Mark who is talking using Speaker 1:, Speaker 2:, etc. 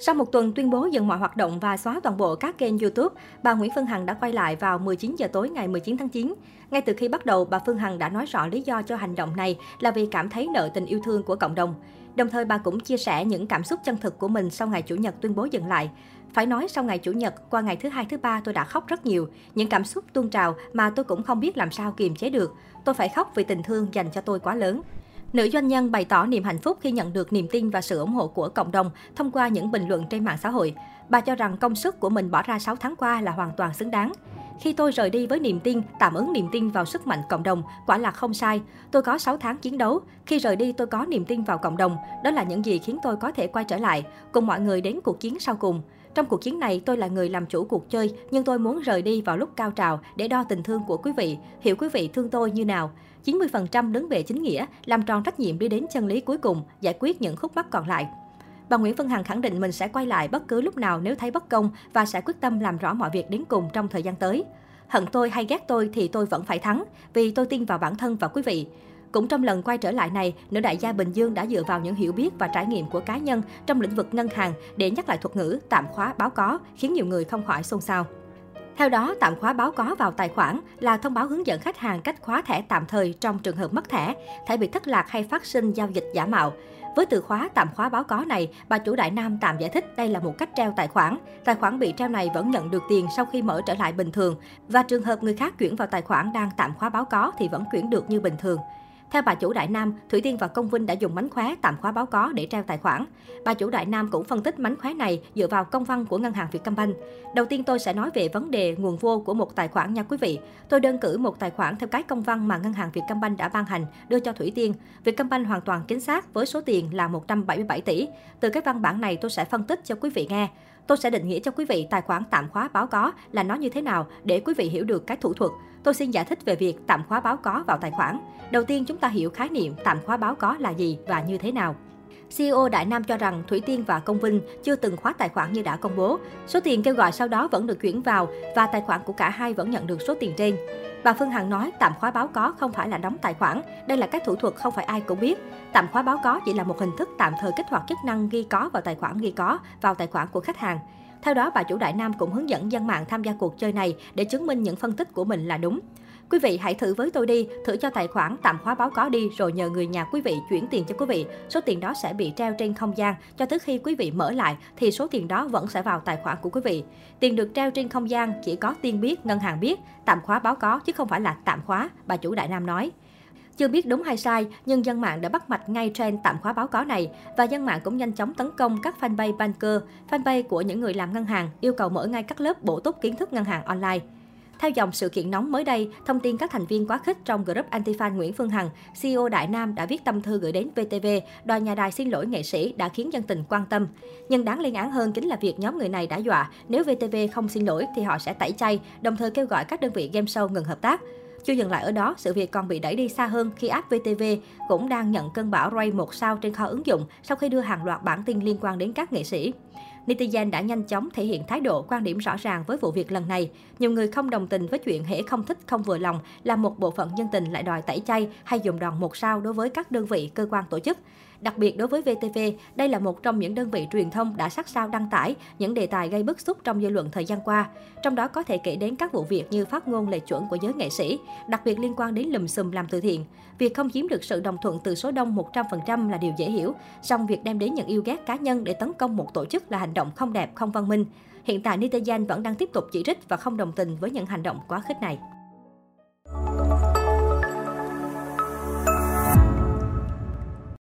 Speaker 1: Sau một tuần tuyên bố dừng mọi hoạt động và xóa toàn bộ các kênh YouTube, bà Nguyễn Phương Hằng đã quay lại vào 19 giờ tối ngày 19 tháng 9. Ngay từ khi bắt đầu, bà Phương Hằng đã nói rõ lý do cho hành động này là vì cảm thấy nợ tình yêu thương của cộng đồng. Đồng thời bà cũng chia sẻ những cảm xúc chân thực của mình sau ngày Chủ nhật tuyên bố dừng lại. Phải nói sau ngày Chủ nhật, qua ngày thứ hai, thứ ba tôi đã khóc rất nhiều. Những cảm xúc tuôn trào mà tôi cũng không biết làm sao kiềm chế được. Tôi phải khóc vì tình thương dành cho tôi quá lớn. Nữ doanh nhân bày tỏ niềm hạnh phúc khi nhận được niềm tin và sự ủng hộ của cộng đồng thông qua những bình luận trên mạng xã hội. Bà cho rằng công sức của mình bỏ ra 6 tháng qua là hoàn toàn xứng đáng. Khi tôi rời đi với niềm tin, tạm ứng niềm tin vào sức mạnh cộng đồng, quả là không sai. Tôi có 6 tháng chiến đấu. Khi rời đi tôi có niềm tin vào cộng đồng. Đó là những gì khiến tôi có thể quay trở lại, cùng mọi người đến cuộc chiến sau cùng. Trong cuộc chiến này, tôi là người làm chủ cuộc chơi, nhưng tôi muốn rời đi vào lúc cao trào để đo tình thương của quý vị, hiểu quý vị thương tôi như nào. 90% đứng về chính nghĩa, làm tròn trách nhiệm đi đến chân lý cuối cùng, giải quyết những khúc mắc còn lại. Bà Nguyễn Phương Hằng khẳng định mình sẽ quay lại bất cứ lúc nào nếu thấy bất công và sẽ quyết tâm làm rõ mọi việc đến cùng trong thời gian tới. Hận tôi hay ghét tôi thì tôi vẫn phải thắng, vì tôi tin vào bản thân và quý vị. Cũng trong lần quay trở lại này, nữ đại gia Bình Dương đã dựa vào những hiểu biết và trải nghiệm của cá nhân trong lĩnh vực ngân hàng để nhắc lại thuật ngữ tạm khóa báo có, khiến nhiều người không khỏi xôn xao. Theo đó, tạm khóa báo có vào tài khoản là thông báo hướng dẫn khách hàng cách khóa thẻ tạm thời trong trường hợp mất thẻ, thẻ bị thất lạc hay phát sinh giao dịch giả mạo. Với từ khóa tạm khóa báo có này, bà chủ Đại Nam tạm giải thích đây là một cách treo tài khoản. Tài khoản bị treo này vẫn nhận được tiền sau khi mở trở lại bình thường và trường hợp người khác chuyển vào tài khoản đang tạm khóa báo có thì vẫn chuyển được như bình thường. Theo bà chủ Đại Nam, Thủy Tiên và Công Vinh đã dùng mánh khóe tạm khóa báo có để treo tài khoản. Bà chủ Đại Nam cũng phân tích mánh khóe này dựa vào công văn của ngân hàng Vietcombank. Đầu tiên tôi sẽ nói về vấn đề nguồn vô của một tài khoản nha quý vị. Tôi đơn cử một tài khoản theo cái công văn mà ngân hàng Vietcombank đã ban hành đưa cho Thủy Tiên. Vietcombank hoàn toàn chính xác với số tiền là 177 tỷ. Từ cái văn bản này tôi sẽ phân tích cho quý vị nghe. Tôi sẽ định nghĩa cho quý vị tài khoản tạm khóa báo có là nó như thế nào để quý vị hiểu được cái thủ thuật. Tôi xin giải thích về việc tạm khóa báo có vào tài khoản. Đầu tiên, chúng ta hiểu khái niệm tạm khóa báo có là gì và như thế nào. CEO Đại Nam cho rằng Thủy Tiên và Công Vinh chưa từng khóa tài khoản như đã công bố. Số tiền kêu gọi sau đó vẫn được chuyển vào và tài khoản của cả hai vẫn nhận được số tiền trên. Bà Phương Hằng nói tạm khóa báo có không phải là đóng tài khoản, đây là các thủ thuật không phải ai cũng biết. Tạm khóa báo có chỉ là một hình thức tạm thời kích hoạt chức năng ghi có vào tài khoản ghi có vào tài khoản của khách hàng. Theo đó, bà chủ Đại Nam cũng hướng dẫn dân mạng tham gia cuộc chơi này để chứng minh những phân tích của mình là đúng. Quý vị hãy thử với tôi đi, thử cho tài khoản tạm khóa báo có đi rồi nhờ người nhà quý vị chuyển tiền cho quý vị. Số tiền đó sẽ bị treo trên không gian cho tới khi quý vị mở lại thì số tiền đó vẫn sẽ vào tài khoản của quý vị. Tiền được treo trên không gian chỉ có tiên biết, ngân hàng biết, tạm khóa báo có chứ không phải là tạm khóa, bà chủ Đại Nam nói. Chưa biết đúng hay sai, nhưng dân mạng đã bắt mạch ngay trend tạm khóa báo có này và dân mạng cũng nhanh chóng tấn công các fanpage banker, fanpage của những người làm ngân hàng yêu cầu mở ngay các lớp bổ túc kiến thức ngân hàng online. Theo dòng sự kiện nóng mới đây, thông tin các thành viên quá khích trong group anti-fan Nguyễn Phương Hằng, CEO Đại Nam đã viết tâm thư gửi đến VTV, đòi nhà đài xin lỗi nghệ sĩ đã khiến dân tình quan tâm. Nhưng đáng lên án hơn chính là việc nhóm người này đã dọa nếu VTV không xin lỗi thì họ sẽ tẩy chay, đồng thời kêu gọi các đơn vị game show ngừng hợp tác. Chưa dừng lại ở đó, sự việc còn bị đẩy đi xa hơn khi app VTV cũng đang nhận cơn bão Ray một sao trên kho ứng dụng sau khi đưa hàng loạt bản tin liên quan đến các nghệ sĩ. Netizen đã nhanh chóng thể hiện thái độ, quan điểm rõ ràng với vụ việc lần này. Nhiều người không đồng tình với chuyện hễ không thích, không vừa lòng là một bộ phận nhân tình lại đòi tẩy chay hay dùng đòn một sao đối với các đơn vị, cơ quan tổ chức. Đặc biệt đối với VTV, đây là một trong những đơn vị truyền thông đã sát sao đăng tải những đề tài gây bức xúc trong dư luận thời gian qua. Trong đó có thể kể đến các vụ việc như phát ngôn lệ chuẩn của giới nghệ sĩ, đặc biệt liên quan đến lùm xùm làm từ thiện. Việc không chiếm được sự đồng thuận từ số đông 100% là điều dễ hiểu, song việc đem đến những yêu ghét cá nhân để tấn công một tổ chức là hành động không đẹp, không văn minh. Hiện tại netizen vẫn đang tiếp tục chỉ trích và không đồng tình với những hành động quá khích này.